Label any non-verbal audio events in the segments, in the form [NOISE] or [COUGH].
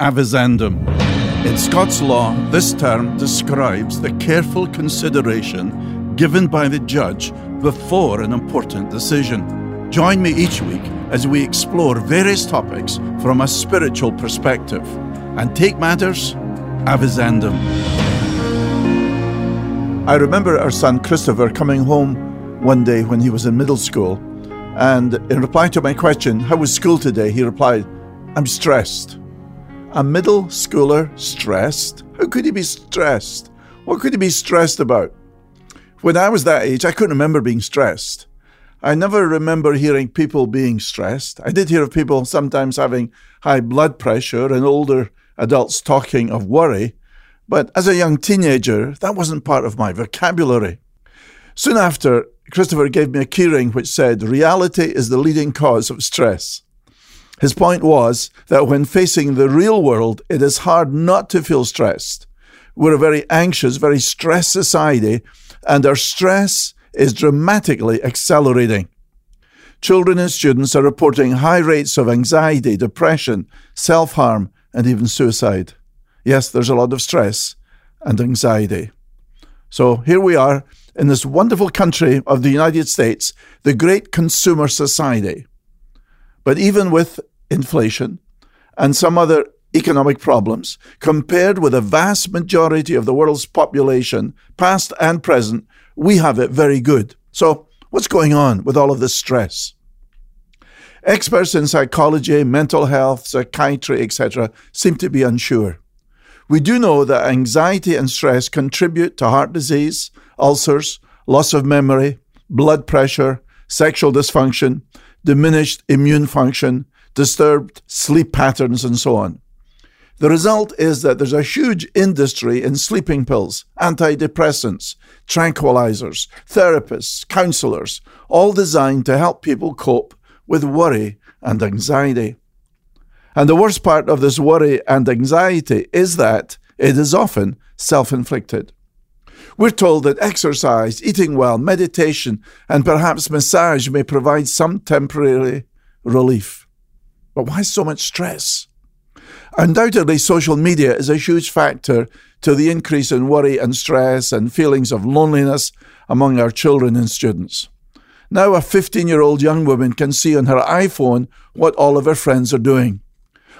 Avizandum. In Scots law, this term describes the careful consideration given by the judge before an important decision. Join me each week as we explore various topics from a spiritual perspective and take matters avizandum. I remember our son Christopher coming home one day when he was in middle school, and in reply to my question, How was school today? he replied, I'm stressed. A middle schooler stressed? How could he be stressed? What could he be stressed about? When I was that age, I couldn't remember being stressed. I never remember hearing people being stressed. I did hear of people sometimes having high blood pressure and older adults talking of worry, but as a young teenager, that wasn't part of my vocabulary. Soon after, Christopher gave me a keyring which said, Reality is the leading cause of stress. His point was that when facing the real world, it is hard not to feel stressed. We're a very anxious, very stressed society, and our stress is dramatically accelerating. Children and students are reporting high rates of anxiety, depression, self harm, and even suicide. Yes, there's a lot of stress and anxiety. So here we are in this wonderful country of the United States, the great consumer society. But even with inflation and some other economic problems, compared with the vast majority of the world's population, past and present, we have it very good. So, what's going on with all of this stress? Experts in psychology, mental health, psychiatry, etc., seem to be unsure. We do know that anxiety and stress contribute to heart disease, ulcers, loss of memory, blood pressure, sexual dysfunction, diminished immune function, disturbed sleep patterns, and so on. The result is that there's a huge industry in sleeping pills, antidepressants, tranquilizers, therapists, counselors, all designed to help people cope with worry and anxiety. And the worst part of this worry and anxiety is that it is often self inflicted. We're told that exercise, eating well, meditation, and perhaps massage may provide some temporary relief. But why so much stress? Undoubtedly, social media is a huge factor to the increase in worry and stress and feelings of loneliness among our children and students. Now, a 15 year old young woman can see on her iPhone what all of her friends are doing.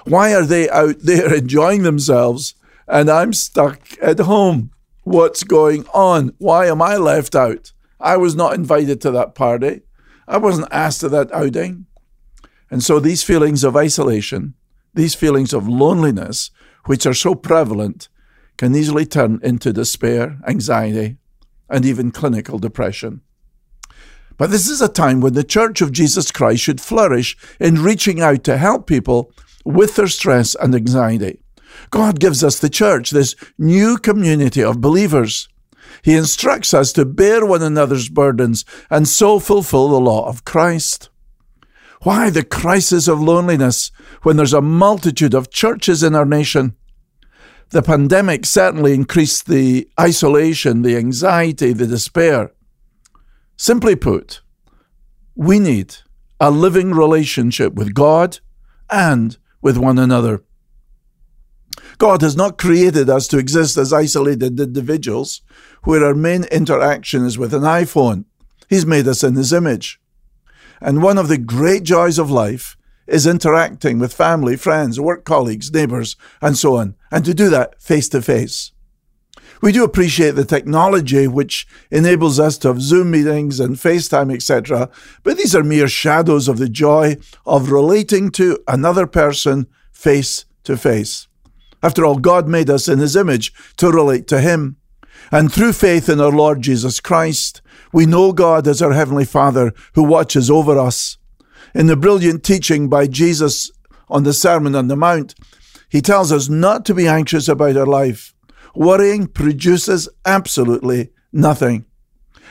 Why are they out there [LAUGHS] enjoying themselves and I'm stuck at home? What's going on? Why am I left out? I was not invited to that party. I wasn't asked to that outing. And so these feelings of isolation, these feelings of loneliness, which are so prevalent, can easily turn into despair, anxiety, and even clinical depression. But this is a time when the Church of Jesus Christ should flourish in reaching out to help people with their stress and anxiety. God gives us the church, this new community of believers. He instructs us to bear one another's burdens and so fulfill the law of Christ. Why the crisis of loneliness when there's a multitude of churches in our nation? The pandemic certainly increased the isolation, the anxiety, the despair. Simply put, we need a living relationship with God and with one another. God has not created us to exist as isolated individuals where our main interaction is with an iPhone. He's made us in His image. And one of the great joys of life is interacting with family, friends, work colleagues, neighbors, and so on, and to do that face to face. We do appreciate the technology which enables us to have Zoom meetings and FaceTime, etc., but these are mere shadows of the joy of relating to another person face to face. After all, God made us in His image to relate to Him. And through faith in our Lord Jesus Christ, we know God as our Heavenly Father who watches over us. In the brilliant teaching by Jesus on the Sermon on the Mount, He tells us not to be anxious about our life. Worrying produces absolutely nothing.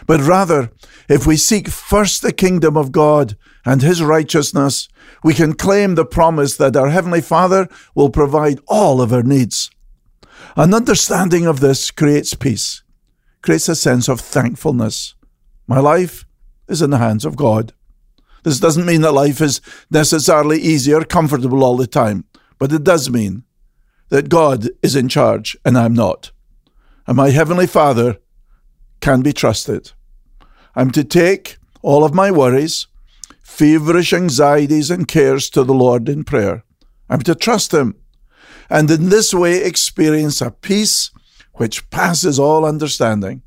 But rather, if we seek first the kingdom of God and his righteousness, we can claim the promise that our Heavenly Father will provide all of our needs. An understanding of this creates peace, creates a sense of thankfulness. My life is in the hands of God. This doesn't mean that life is necessarily easy or comfortable all the time, but it does mean that God is in charge and I'm not. And my Heavenly Father can be trusted. I'm to take all of my worries, feverish anxieties, and cares to the Lord in prayer. I'm to trust Him, and in this way experience a peace which passes all understanding.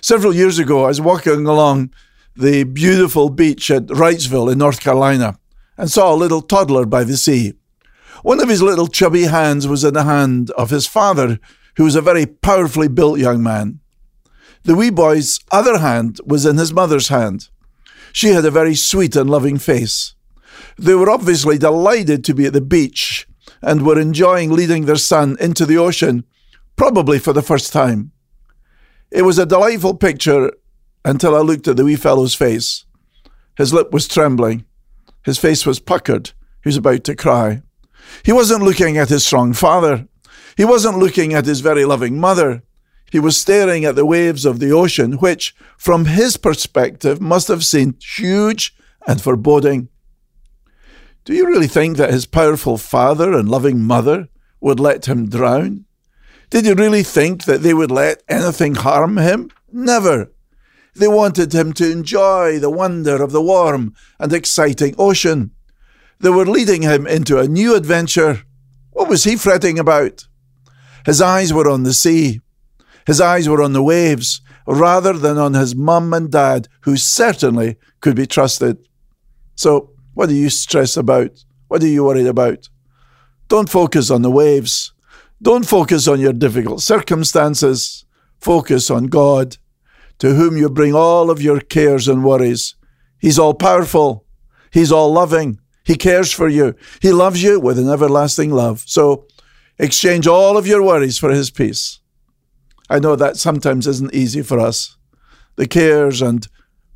Several years ago, I was walking along the beautiful beach at Wrightsville in North Carolina and saw a little toddler by the sea. One of his little chubby hands was in the hand of his father, who was a very powerfully built young man. The wee boy's other hand was in his mother's hand. She had a very sweet and loving face. They were obviously delighted to be at the beach and were enjoying leading their son into the ocean, probably for the first time. It was a delightful picture until I looked at the wee fellow's face. His lip was trembling. His face was puckered. He was about to cry. He wasn't looking at his strong father. He wasn't looking at his very loving mother. He was staring at the waves of the ocean, which, from his perspective, must have seemed huge and foreboding. Do you really think that his powerful father and loving mother would let him drown? Did you really think that they would let anything harm him? Never. They wanted him to enjoy the wonder of the warm and exciting ocean. They were leading him into a new adventure. What was he fretting about? His eyes were on the sea. His eyes were on the waves rather than on his mum and dad, who certainly could be trusted. So, what do you stress about? What are you worried about? Don't focus on the waves. Don't focus on your difficult circumstances. Focus on God, to whom you bring all of your cares and worries. He's all powerful. He's all loving. He cares for you. He loves you with an everlasting love. So exchange all of your worries for His peace. I know that sometimes isn't easy for us. The cares and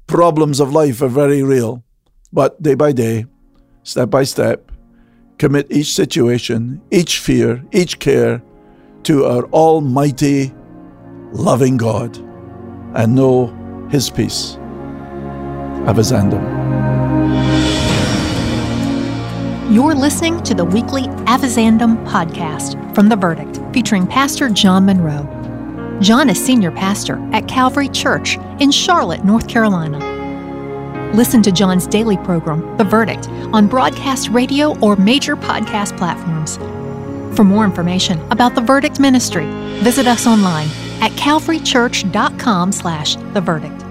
problems of life are very real. But day by day, step by step, commit each situation, each fear, each care to our Almighty, loving God and know His peace. Avizandum. You're listening to the weekly Avizandum podcast from The Verdict, featuring Pastor John Munro. John is senior pastor at Calvary Church in Charlotte, North Carolina. Listen to John's daily program, The Verdict, on broadcast radio or major podcast platforms. For more information about The Verdict Ministry, visit us online at calvarychurch.com slash The Verdict.